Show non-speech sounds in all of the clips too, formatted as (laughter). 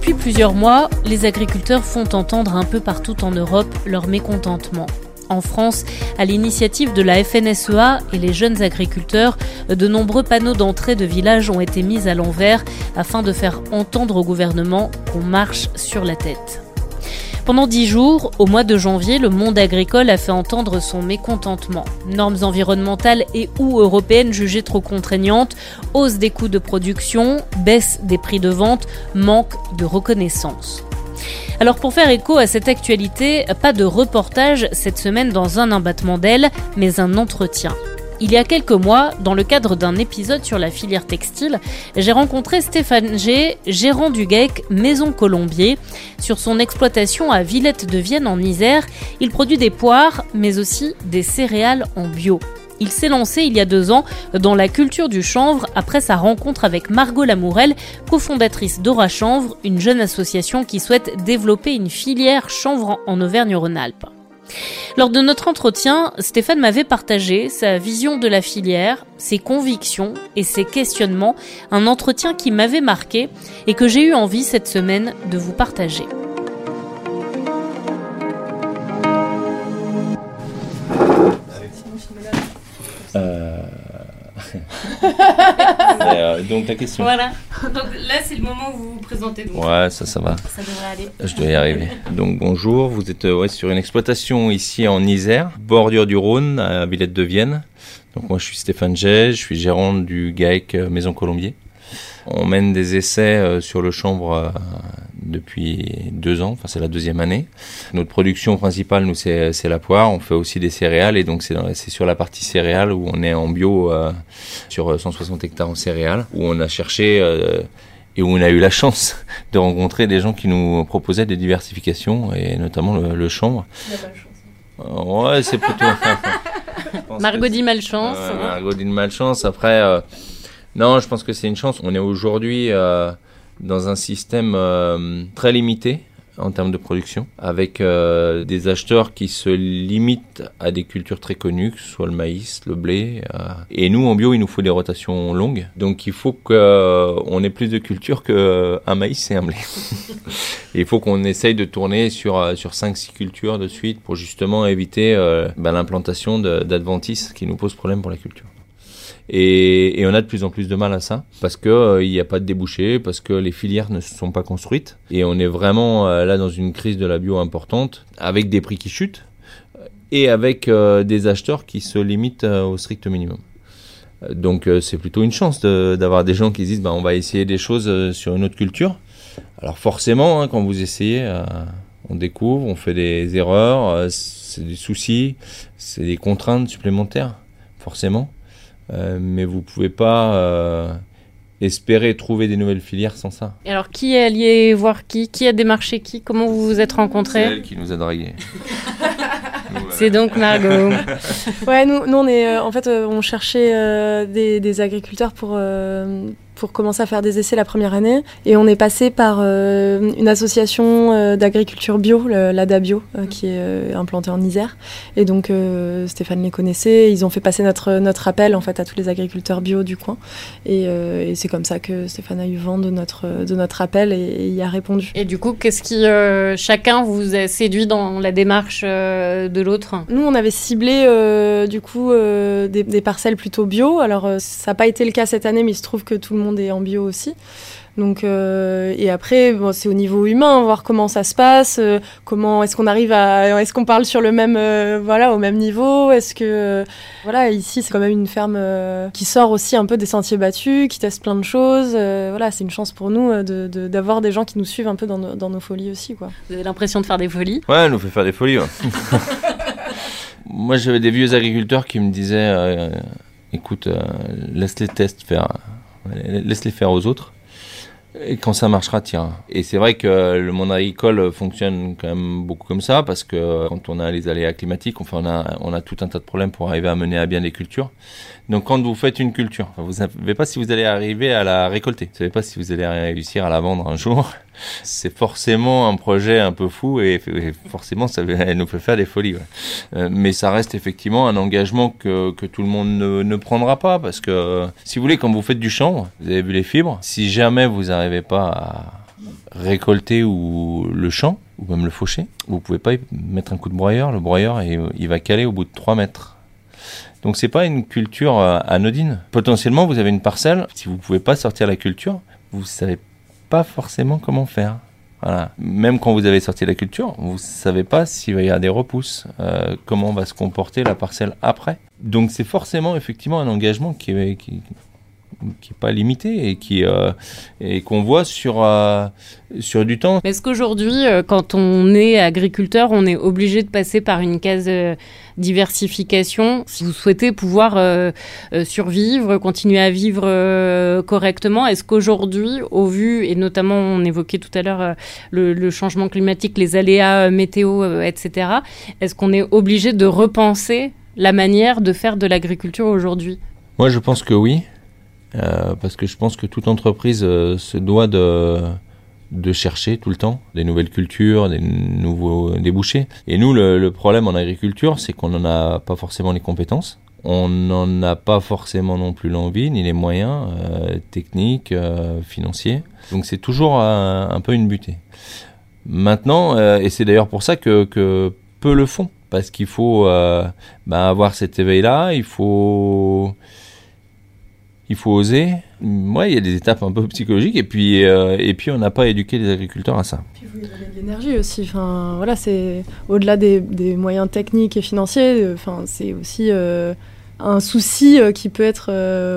Depuis plusieurs mois, les agriculteurs font entendre un peu partout en Europe leur mécontentement. En France, à l'initiative de la FNSEA et les jeunes agriculteurs, de nombreux panneaux d'entrée de villages ont été mis à l'envers afin de faire entendre au gouvernement qu'on marche sur la tête. Pendant dix jours, au mois de janvier, le monde agricole a fait entendre son mécontentement. Normes environnementales et ou européennes jugées trop contraignantes, hausse des coûts de production, baisse des prix de vente, manque de reconnaissance. Alors pour faire écho à cette actualité, pas de reportage cette semaine dans un abattement d'aile, mais un entretien. Il y a quelques mois, dans le cadre d'un épisode sur la filière textile, j'ai rencontré Stéphane G, gérant du GEC Maison Colombier. Sur son exploitation à Villette de Vienne en Isère, il produit des poires, mais aussi des céréales en bio. Il s'est lancé il y a deux ans dans la culture du chanvre après sa rencontre avec Margot Lamourelle, cofondatrice d'Ora Chanvre, une jeune association qui souhaite développer une filière chanvre en Auvergne-Rhône-Alpes. Lors de notre entretien, Stéphane m'avait partagé sa vision de la filière, ses convictions et ses questionnements, un entretien qui m'avait marqué et que j'ai eu envie cette semaine de vous partager. Euh... euh, donc la question. Voilà. Donc là, c'est le moment où vous vous présentez. Donc. Ouais, ça, ça va. Ça devrait aller. Je dois y arriver. Donc bonjour, vous êtes euh, ouais, sur une exploitation ici en Isère, bordure du Rhône, à Villette de Vienne. Donc moi, je suis Stéphane Jay, je suis gérant du GAEC euh, Maison Colombier. On mène des essais sur le chanvre depuis deux ans, enfin c'est la deuxième année. Notre production principale, nous, c'est la poire. On fait aussi des céréales et donc c'est sur la partie céréales où on est en bio euh, sur 160 hectares en céréales, où on a cherché euh, et où on a eu la chance (laughs) de rencontrer des gens qui nous proposaient des diversifications et notamment le, le chanvre. Euh, ouais, c'est plutôt. (laughs) Margot dit malchance. Margot dit malchance. Après, non, je pense que c'est une chance. On est aujourd'hui dans un système euh, très limité en termes de production, avec euh, des acheteurs qui se limitent à des cultures très connues, que ce soit le maïs, le blé. Euh. et nous, en bio, il nous faut des rotations longues. Donc il faut qu'on ait plus de cultures qu'un maïs et un blé. (laughs) il faut qu'on essaye de tourner sur, sur 5-6 cultures de suite pour justement éviter ben, l'implantation d'adventices qui nous pose problème pour la culture. Et, on a de plus en plus de mal à ça parce que euh, n'y a pas de débouché, parce que les filières ne se sont pas construites et on est vraiment euh, là dans une crise de la bio importante avec des prix qui chutent et avec euh, des acheteurs qui se limitent au strict minimum. Donc c'est plutôt une chance d'avoir des gens qui disent bah, on va essayer des choses sur une autre culture. Alors forcément, hein, quand vous essayez, on découvre, on fait des erreurs, c'est des soucis, c'est des contraintes supplémentaires, forcément. Euh, mais vous pouvez pas euh, espérer trouver des nouvelles filières sans ça. Et alors, qui est allié voir qui? Qui a démarché qui? Comment vous vous êtes rencontrés? C'est elle qui nous a dragués. (laughs) C'est donc Margot. ouais, nous, nous on est, euh, en fait, on cherchait des, des, agriculteurs pour pour commencer à faire des essais la première année. Et on est passé par euh, une association euh, d'agriculture bio, l'ADA Bio, euh, qui est implantée en Isère. Et donc Stéphane les connaissait. Ils ont fait passer notre, notre appel en fait, à tous les agriculteurs bio du coin. Et, c'est comme ça que Stéphane a eu vent de notre, de notre appel et, il y a répondu. Et du coup, qu'est-ce qui chacun vous a séduit dans la démarche de l'autre? Nous, on avait ciblé du coup des, des, parcelles plutôt bio. Alors ça n'a pas été le cas cette année, mais il se trouve que tout le monde est en bio aussi. Donc, euh, et après, bon, c'est au niveau humain, voir comment ça se passe, euh, comment est-ce qu'on arrive à, est-ce qu'on parle sur le même, euh, voilà, au même niveau, est-ce que, voilà, ici c'est quand même une ferme qui sort aussi un peu des sentiers battus, qui teste plein de choses, voilà, c'est une chance pour nous de, d'avoir des gens qui nous suivent un peu dans, dans nos folies aussi, quoi. Vous avez l'impression de faire des folies? Ouais, elle nous fait faire des folies. (laughs) Moi, j'avais des vieux agriculteurs qui me disaient, écoute, laisse les tests faire laisse-les faire aux autres. Et quand ça marchera, tiens. Et c'est vrai que le monde agricole fonctionne quand même beaucoup comme ça, parce que quand on a les aléas climatiques, enfin, on, a, tout un tas de problèmes pour arriver à mener à bien des cultures. Donc quand vous faites une culture, vous ne savez pas si vous allez arriver à la récolter. Vous ne savez pas si vous allez réussir à la vendre un jour. C'est forcément un projet un peu fou et, forcément ça elle nous fait faire des folies. Euh, mais ça reste effectivement un engagement que, tout le monde ne, prendra pas parce que si vous voulez, quand vous faites du champ, vous avez vu les fibres, si jamais vous n'arrivez pas récolter ou le champ, ou même le faucher. Vous pouvez pas y mettre un coup de broyeur. Le broyeur, il, il va caler au bout de 3 mètres. Donc c'est pas une culture euh, anodine. Potentiellement, vous avez une parcelle. Si vous pouvez pas sortir la culture, vous savez pas forcément comment faire. Voilà. Même quand vous avez sorti la culture, vous savez pas s'il y avoir des repousses, euh, comment va se comporter la parcelle après. Donc c'est forcément effectivement un engagement qui qui, qui est pas limité et qui euh, et qu'on voit sur euh, sur du temps. Mais est-ce qu'aujourd'hui, euh, quand on est agriculteur, on est obligé de passer par une case diversification? Si vous souhaitez pouvoir euh, survivre, continuer à vivre correctement Est-ce qu'aujourd'hui, au vu et notamment on évoquait tout à l'heure le, le changement climatique, les aléas météo, etc. Est-ce qu'on est obligé de repenser la manière de faire de l'agriculture aujourd'hui? Moi, je pense que oui, euh, parce que je pense que toute entreprise euh, se doit de chercher tout le temps des nouvelles cultures, des nouveaux débouchés. Et nous, le, problème en agriculture, c'est qu'on n'en a pas forcément les compétences. On n'en a pas forcément non plus l'envie, ni les moyens euh, techniques, financiers. Donc c'est toujours un, peu une butée. Maintenant, et c'est d'ailleurs pour ça que, peu le font, parce qu'il faut bah, avoir cet éveil-là, il faut il faut oser. Ouais, il y a des étapes un peu psychologiques et puis euh, et puis on n'a pas éduqué les agriculteurs à ça. Puis vous donner de l'énergie aussi. Enfin, voilà, c'est au-delà des, des moyens techniques et financiers. euh, Enfin, c'est aussi euh, un souci qui peut être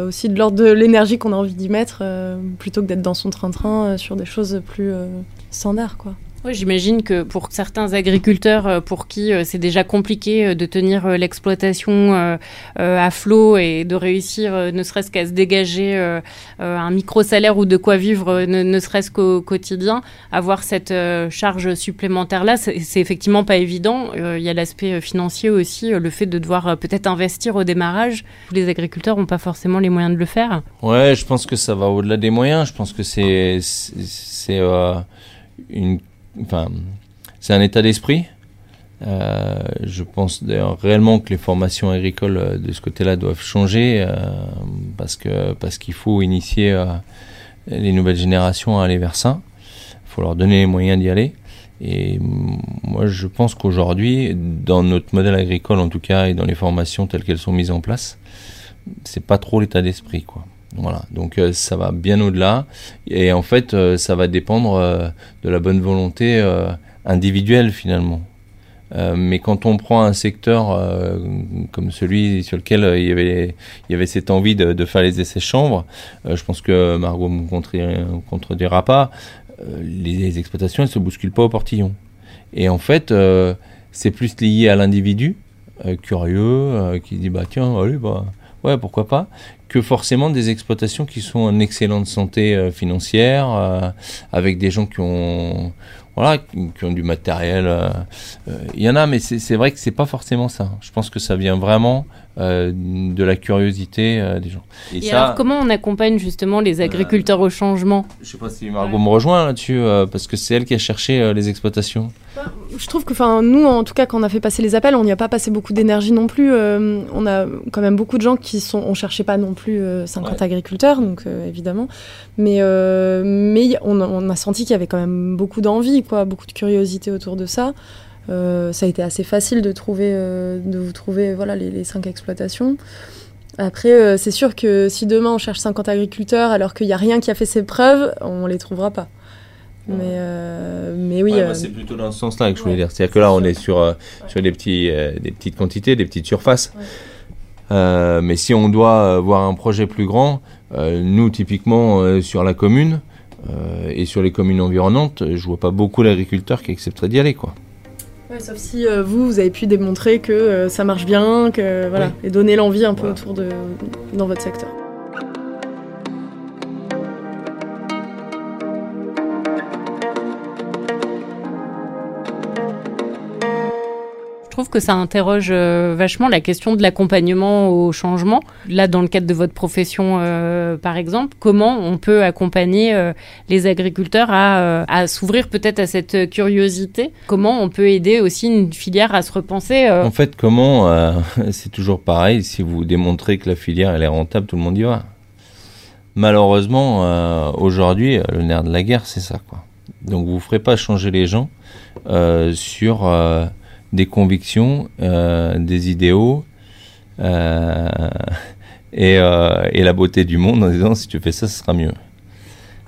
aussi de l'ordre de l'énergie qu'on a envie d'y mettre, plutôt que d'être dans son train-train sur des choses plus standards, quoi. Oui, j'imagine que pour certains agriculteurs euh, pour qui euh, c'est déjà compliqué euh, de tenir l'exploitation à flot et de réussir ne serait-ce qu'à se dégager un micro-salaire ou de quoi vivre ne, serait-ce qu'au quotidien, avoir cette charge supplémentaire-là, c'est effectivement pas évident. Il y a l'aspect financier aussi, le fait de devoir peut-être investir au démarrage. Les agriculteurs n'ont pas forcément les moyens de le faire. Ouais, je pense que ça va au-delà des moyens. Je pense que c'est c'est une enfin c'est un état d'esprit. Euh, je pense d'ailleurs réellement que les formations agricoles euh, de ce côté-là doivent changer euh, parce que parce qu'il faut initier euh, les nouvelles générations à aller vers ça. Il faut leur donner les moyens d'y aller. Et moi, je pense qu'aujourd'hui, dans notre modèle agricole en tout cas, et dans les formations telles qu'elles sont mises en place, c'est pas trop l'état d'esprit, quoi. Voilà, donc euh, ça va bien au-delà. Et en fait, euh, ça va dépendre euh, de la bonne volonté individuelle finalement. Mais quand on prend un secteur comme celui sur lequel il, y avait, cette envie de, de faire les essais chambres, je pense que Margot me contredira, pas, les, exploitations elles se bousculent pas au portillon. Et en fait, c'est plus lié à l'individu curieux qui dit bah tiens allez bah ouais pourquoi pas. Que forcément des exploitations qui sont en excellente santé euh, financière euh, avec des gens qui ont voilà qui, ont du matériel euh, euh, il y en a mais c'est c'est vrai que c'est pas forcément ça. Je pense que ça vient vraiment euh, de la curiosité euh, des gens. Et, alors, comment on accompagne justement les agriculteurs au changement? je sais pas si Margot me rejoint là-dessus euh, parce que c'est elle qui a cherché euh, les exploitations Je trouve que, enfin, nous, en tout cas, quand on a fait passer les appels, on n'y a pas passé beaucoup d'énergie non plus. Euh, on a quand même beaucoup de gens qui sont. On cherchait pas non plus euh, 50 Ouais. agriculteurs, donc euh, évidemment. Mais, euh, on, a- on a senti qu'il y avait quand même beaucoup d'envie, quoi, beaucoup de curiosité autour de ça. Euh, ça a été assez facile de trouver, euh, de vous trouver, voilà, les, les cinq exploitations. Après, euh, c'est sûr que si demain on cherche 50 agriculteurs alors qu'il n'y a rien qui a fait ses preuves, on les trouvera pas. Mais, euh, mais oui. Ouais, euh, moi, c'est plutôt dans ce sens-là que je voulais ouais, dire. C'est-à-dire que là, on sûr. est sur, euh, Ouais. sur des, petits, euh, des petites quantités, des petites surfaces. Ouais. Euh, mais si on doit voir un projet plus grand, euh, nous, typiquement, euh, sur la commune euh, et sur les communes environnantes, je vois pas beaucoup d'agriculteurs qui accepteraient d'y aller. Quoi. Ouais, sauf si euh, vous, vous avez pu démontrer que euh, ça marche bien, que voilà, Oui. et donner l'envie un peu Voilà. autour de dans votre secteur. Que ça interroge euh, vachement la question de l'accompagnement au changement. Là, dans le cadre de votre profession, euh, par exemple, comment on peut accompagner euh, les agriculteurs à, s'ouvrir peut-être à cette curiosité? Comment on peut aider aussi une filière à se repenser En fait, comment (laughs) C'est toujours pareil. Si vous démontrez que la filière elle est rentable, tout le monde y va. Malheureusement, aujourd'hui, le nerf de la guerre, c'est ça. Donc vous ne ferez pas changer les gens sur des convictions, euh, des idéaux euh, (laughs) et, euh, et la beauté du monde en disant si tu fais ça, ce sera mieux.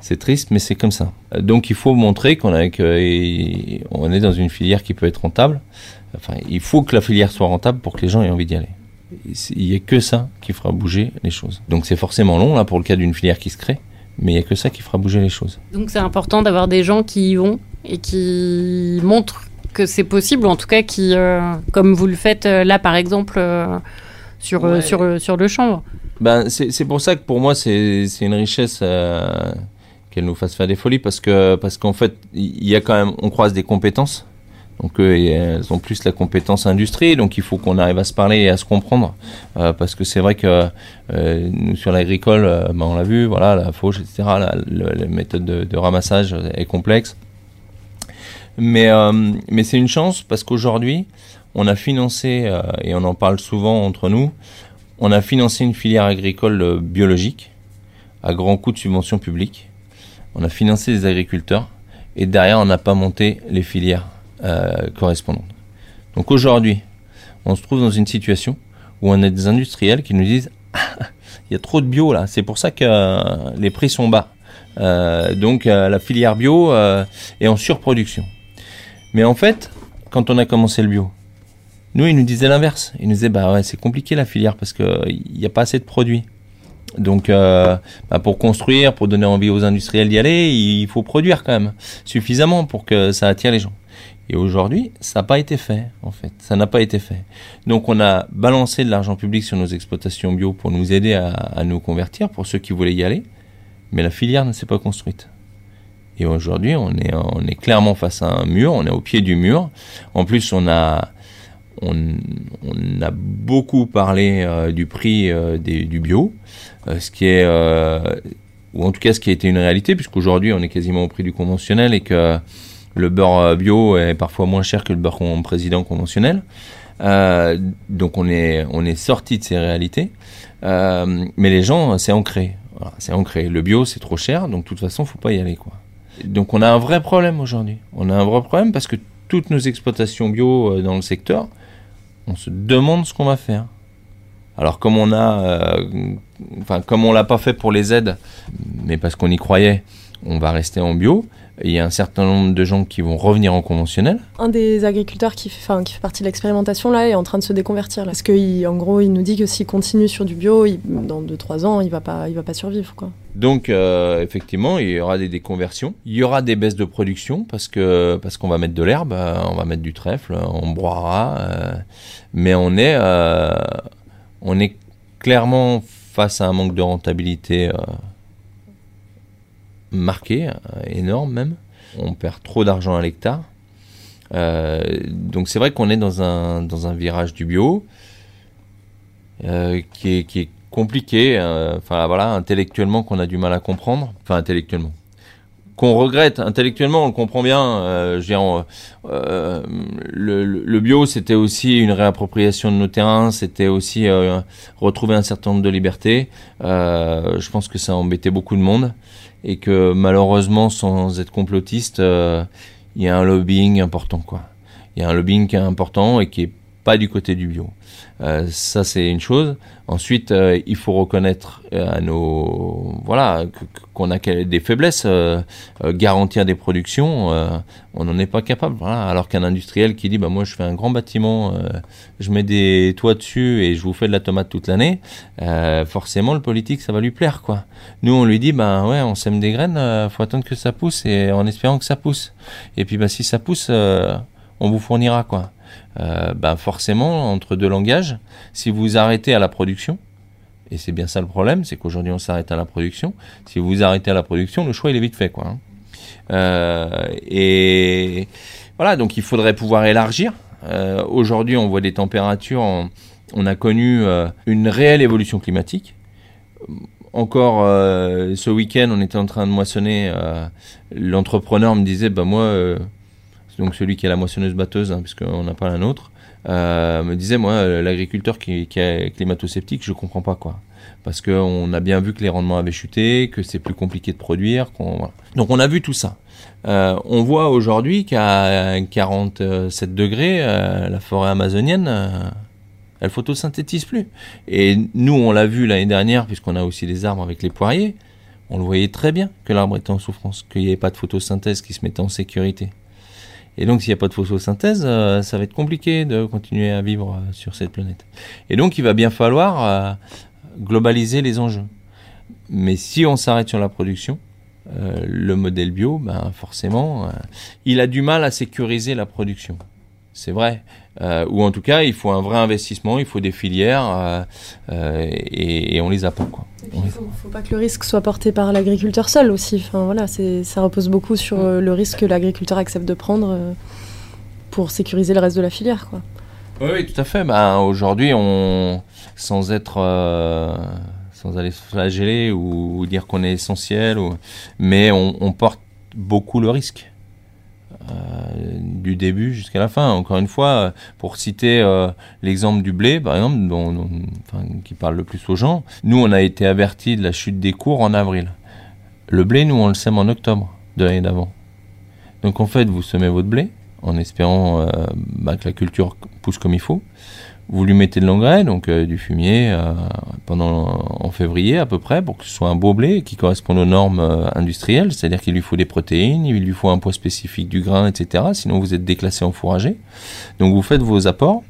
C'est triste, mais c'est comme ça. Donc il faut montrer qu'on on est dans une filière qui peut être rentable. Enfin, il faut que la filière soit rentable pour que les gens aient envie d'y aller. Il n'y a que ça qui fera bouger les choses. Donc c'est forcément long là pour le cas d'une filière qui se crée, mais il n'y a que ça qui fera bouger les choses. Donc c'est important d'avoir des gens qui y vont et qui montrent que c'est possible, ou en tout cas qui, euh, comme vous le faites euh, là par exemple euh, sur, Ouais. sur, sur le chanvre. Ben, c'est pour ça que pour moi, c'est une richesse qu'elle nous fasse faire des folies parce que parce qu'en fait, il y a quand même, on croise des compétences. Donc eux, elles ont plus la compétence industrie, donc il faut qu'on arrive à se parler et à se comprendre, Euh, parce que c'est vrai que euh, nous sur l'agricole, euh, ben, on l'a vu, voilà, la fauche, etc. La, méthode de, de ramassage est complexe, mais euh, mais c'est une chance parce qu'aujourd'hui, on a financé euh, et on en parle souvent entre nous, on a financé une filière agricole euh, biologique à grand coût de subventions publiques. On a financé les agriculteurs et derrière on n'a pas monté les filières euh, correspondantes. Donc aujourd'hui, on se trouve dans une situation où on a des industriels qui nous disent (laughs) il y a trop de bio là, c'est pour ça que euh, les prix sont bas. Euh, donc euh, la filière bio est en surproduction. Mais en fait, quand on a commencé le bio, nous, ils nous disaient l'inverse. Ils nous disaient, bah ouais, c'est compliqué la filière parce qu'il n'y a pas assez de produits. Donc, euh, bah, pour construire, pour donner envie aux industriels d'y aller, il faut produire quand même suffisamment pour que ça attire les gens. Et aujourd'hui, ça n'a pas été fait, en fait. Ça n'a pas été fait. Donc, on a balancé de l'argent public sur nos exploitations bio pour nous aider à, à nous convertir, pour ceux qui voulaient y aller. Mais la filière ne s'est pas construite. Et aujourd'hui, on est, clairement face à un mur, on est au pied du mur. En plus, on a, beaucoup parlé euh, du prix euh, du bio, euh, ce qui est, ou en tout cas ce qui a été une réalité, puisqu'aujourd'hui on est quasiment au prix du conventionnel et que le beurre bio est parfois moins cher que le beurre président conventionnel. Donc on est, sorti de ces réalités, mais les gens, c'est ancré. C'est ancré. Le bio, c'est trop cher, donc de toute façon, faut pas y aller, quoi. Donc on a un vrai problème aujourd'hui. On a un vrai problème parce que toutes nos exploitations bio euh, dans le secteur, on se demande ce qu'on va faire. Alors comme on a, euh, enfin comme on l'a pas fait pour les aides, mais parce qu'on y croyait, on va rester en bio. Il y a un certain nombre de gens qui vont revenir en conventionnel. Un des agriculteurs qui fait, enfin, qui fait partie de l'expérimentation là est en train de se déconvertir. Là. Parce qu'en gros, il nous dit que s'il continue sur du bio, il- dans 2-3 ans, il va pas, il va pas survivre. Quoi. Donc euh, effectivement, il y aura des déconversions. Il y aura des baisses de production parce que parce qu'on va mettre de l'herbe, euh, on va mettre du trèfle, on broiera, euh, mais on est euh, on est clairement face à un manque de rentabilité marqué, euh, énorme même. On perd trop d'argent à l'hectare. Euh, donc c'est vrai qu'on est dans un, virage du bio euh, qui, est, qui est compliqué, enfin voilà, intellectuellement qu'on a du mal à comprendre, enfin intellectuellement, qu'on regrette intellectuellement, on le comprend bien. Euh, dire, euh, le, bio, c'était aussi une réappropriation de nos terrains, c'était aussi euh, retrouver un certain nombre de libertés. Je pense que ça a embêté beaucoup de monde et que malheureusement, sans être complotiste, il y a un lobbying important. Il y a un lobbying qui est important et qui est pas du côté du bio. Euh, ça, c'est une chose. Ensuite, euh, il faut reconnaître euh, à nos voilà qu'on a des faiblesses, garantir des productions, on n'en est pas capable. Alors qu'un industriel qui dit bah moi je fais un grand bâtiment, je mets des toits dessus et je vous fais de la tomate toute l'année, forcément le politique ça va lui plaire quoi. Nous on lui dit bah ouais on sème des graines, faut attendre que ça pousse et en espérant que ça pousse. Et puis bah si ça pousse, on vous fournira quoi. Euh, ben forcément, entre deux langages, si vous arrêtez à la production, et c'est bien ça le problème, c'est qu'aujourd'hui on s'arrête à la production, si vous arrêtez à la production, le choix il est vite fait. Quoi, hein. Euh, et voilà, donc il faudrait pouvoir élargir. Euh, aujourd'hui on voit des températures, on, a connu une réelle évolution climatique. Encore ce week-end, on était en train de moissonner. L'entrepreneur me disait, bah moi, donc celui qui a la moissonneuse batteuse, hein, puisqu'on n'a pas la nôtre, me disait moi l'agriculteur qui, est climato-sceptique je comprends pas quoi parce qu'on a bien vu que les rendements avaient chuté, que c'est plus compliqué de produire. Donc on a vu tout ça. Euh, on voit aujourd'hui qu'à 47 degrés, euh, la forêt amazonienne, euh, elle photosynthétise plus. Et nous, on l'a vu l'année dernière, puisqu'on a aussi des arbres avec les poiriers, on le voyait très bien que l'arbre était en souffrance, qu'il n'y avait pas de photosynthèse qui se mettait en sécurité. Et donc, s'il n'y a pas de photosynthèse, ça va être compliqué de continuer à vivre sur cette planète. Et donc, il va bien falloir globaliser les enjeux. Mais si on s'arrête sur la production, euh, le modèle bio, ben forcément, euh, il a du mal à sécuriser la production. C'est vrai. Euh, ou en tout cas, il faut un vrai investissement, il faut des filières et, on les a pas. Quoi. Il ne faut, faut, pas que le risque soit porté par l'agriculteur seul aussi. Enfin, voilà, ça repose beaucoup sur le risque que l'agriculteur accepte de prendre pour sécuriser le reste de la filière. Quoi. Oui, tout à fait. Ben, Aujourd'hui, on, sans être, euh, sans aller se flageller ou, dire qu'on est essentiel, ou, mais on, on, porte beaucoup le risque. Euh, du début jusqu'à la fin. Encore une fois, pour citer euh, l'exemple du blé, par exemple, dont, qui parle le plus aux gens, nous, on a été avertis de la chute des cours en avril. Le blé, nous, on le sème en octobre de l'année d'avant. Donc, en fait, vous semez votre blé en espérant euh, bah, que la culture pousse comme il faut. Vous lui mettez de l'engrais, donc euh, du fumier, euh, pendant en février à peu près, pour que ce soit un beau blé qui corresponde aux normes industrielles, c'est-à-dire qu'il lui faut des protéines, il lui faut un poids spécifique du grain, etc. Sinon vous êtes déclassé en fourragé. Donc vous faites vos apports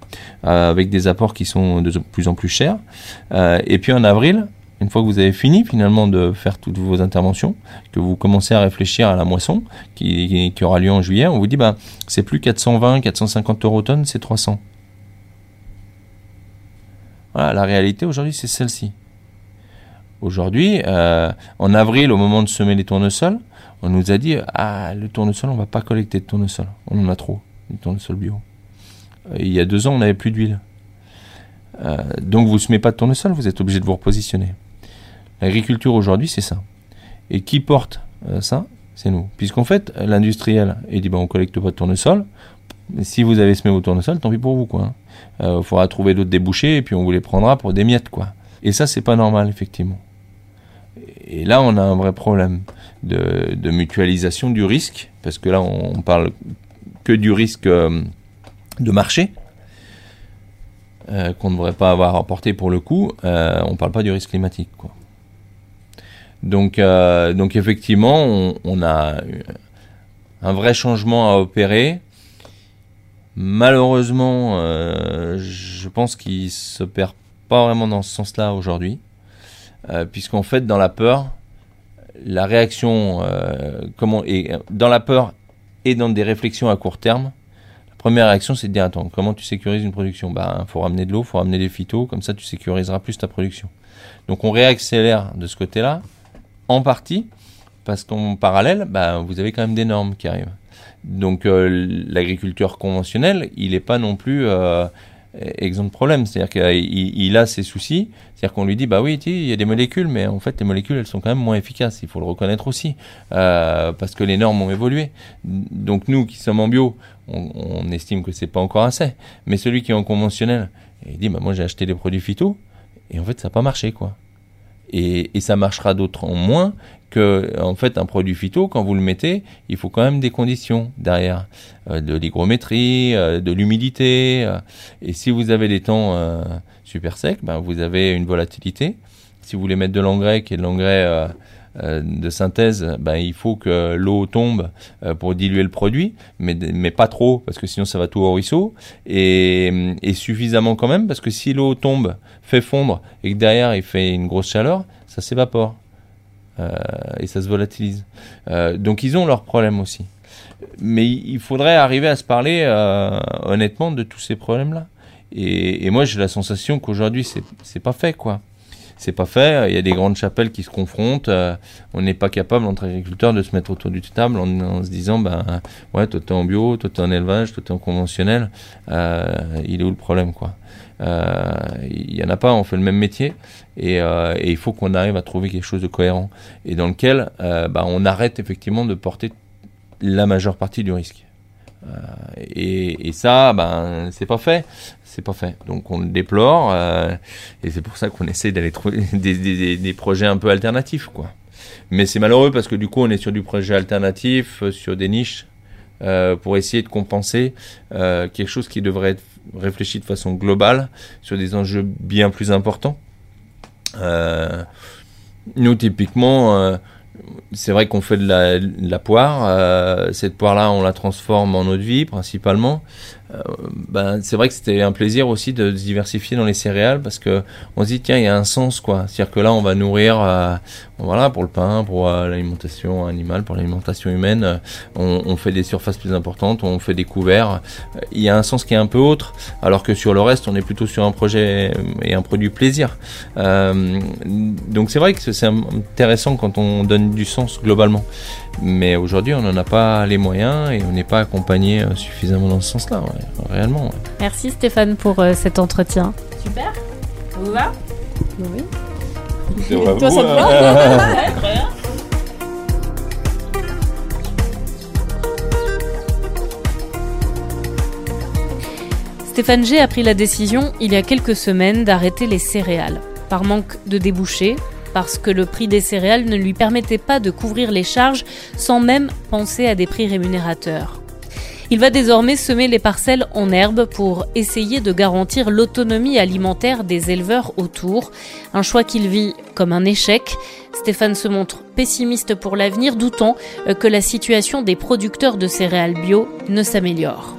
avec des apports qui sont de plus en plus chers. et puis en avril, une fois que vous avez fini finalement de faire toutes vos interventions, que vous commencez à réfléchir à la moisson qui, aura lieu en juillet, on vous dit bah c'est plus 420, 450 euros tonnes, c'est 300. Voilà, la réalité aujourd'hui, c'est celle-ci. Aujourd'hui, euh, en avril, au moment de semer les tournesols, on nous a dit Ah, le tournesol, on va pas collecter de tournesol. On en a trop, du tournesol bio. Il y a deux ans, on n'avait plus d'huile. Euh, donc, vous ne semez pas de tournesol, vous êtes obligé de vous repositionner. L'agriculture aujourd'hui, c'est ça. Et qui porte ça? C'est nous. Puisqu'en fait, l'industriel, il dit ben, on collecte pas de tournesol. Si vous avez semé vos tournesols, tant pis pour vous. quoi. Hein. Il euh, faudra trouver d'autres débouchés et puis on vous les prendra pour des miettes, quoi. Et ça, c'est pas normal, effectivement. Et là, on a un vrai problème de, mutualisation du risque, parce que là, on, parle que du risque euh, de marché, euh, qu'on ne devrait pas avoir apporté pour le coup, on ne parle pas du risque climatique. Quoi. Donc, donc effectivement, on, on, a un vrai changement à opérer. Malheureusement, euh, je pense qu'il se perd pas vraiment dans ce sens-là aujourd'hui, euh, puisqu'en fait, dans la peur, la réaction, euh, comment, et dans la peur et dans des réflexions à court terme, la première réaction, c'est de dire attends, comment tu sécurises une production? Bah, faut ramener de l'eau, faut ramener des phytos, comme ça, tu sécuriseras plus ta production. Donc, on réaccélère de ce côté-là, en partie, parce qu'en parallèle, bah, vous avez quand même des normes qui arrivent. Donc euh, l'agriculteur conventionnel, il n'est pas non plus euh, exempt de problème. C'est-à-dire qu'il il a ses soucis. C'est-à-dire qu'on lui dit, bah oui, il y a des molécules, mais en fait, les molécules, elles sont quand même moins efficaces. Il faut le reconnaître aussi. Euh, parce que les normes ont évolué. Donc nous qui sommes en bio, on, estime que c'est pas encore assez. Mais celui qui est en conventionnel, il dit, bah moi j'ai acheté des produits phyto, et en fait, ça n'a pas marché, quoi. Et, et ça marchera d'autres en moins que en fait un produit phyto quand vous le mettez il faut quand même des conditions derrière. Euh, de l'hygrométrie euh, de l'humidité euh, et si vous avez des temps super secs ben, vous avez une volatilité. Si vous voulez mettre de l'engrais qui est de l'engrais de synthèse, ben, il faut que l'eau tombe pour diluer le produit, mais, mais pas trop, parce que sinon ça va tout au ruisseau, et, suffisamment quand même, parce que si l'eau tombe, fait fondre, et que derrière il fait une grosse chaleur, ça s'évapore. Euh, et ça se volatilise. Euh, donc ils ont leurs problèmes aussi. Mais il faudrait arriver à se parler euh, honnêtement de tous ces problèmes-là. Et, et, moi j'ai la sensation qu'aujourd'hui c'est pas fait quoi. C'est pas fait. Il y a des grandes chapelles qui se confrontent. on n'est pas capable entre agriculteurs de se mettre autour du table en, se disant ben ouais toi t'es en bio, toi t'es en élevage, toi t'es en conventionnel. il est où le problème quoi? Il y en a pas. On fait le même métier. Euh, et, il faut qu'on arrive à trouver quelque chose de cohérent et dans lequel euh, bah, on arrête effectivement de porter la majeure partie du risque. Et, et, ça, ben, c'est pas fait. C'est pas fait. Donc on le déplore. et c'est pour ça qu'on essaie d'aller trouver (laughs) des, projets un peu alternatifs, quoi. Mais c'est malheureux parce que du coup, on est sur du projet alternatif, sur des niches, pour essayer de compenser quelque chose qui devrait être réfléchi de façon globale sur des enjeux bien plus importants. Euh, nous, typiquement, euh, c'est vrai qu'on fait de la, poire. Euh, cette poire-là, on la transforme en eau de vie principalement. Euh, ben, c'est vrai que c'était un plaisir aussi de diversifier dans les céréales parce que on se dit tiens il y a un sens quoi. C'est-à-dire que là on va nourrir euh, voilà pour le pain pour euh, l'alimentation animale pour l'alimentation humaine on, fait des surfaces plus importantes on fait des couverts. Il y a un sens qui est un peu autre alors que sur le reste on est plutôt sur un projet et un produit plaisir. Donc c'est vrai que c'est intéressant quand on donne du sens globalement mais aujourd'hui, on n'en a pas les moyens et on n'est pas accompagné euh, suffisamment dans ce sens-là, réellement. Merci Stéphane pour euh, cet entretien. Super. Ça vous va? Oui. Toi, ça te va? (laughs) Stéphane G a pris la décision il y a quelques semaines d'arrêter les céréales. Par manque de débouchés, parce que le prix des céréales ne lui permettait pas de couvrir les charges sans même penser à des prix rémunérateurs. Il va désormais semer les parcelles en herbe pour essayer de garantir l'autonomie alimentaire des éleveurs autour, un choix qu'il vit comme un échec. Stéphane se montre pessimiste pour l'avenir, doutant que la situation des producteurs de céréales bio ne s'améliore.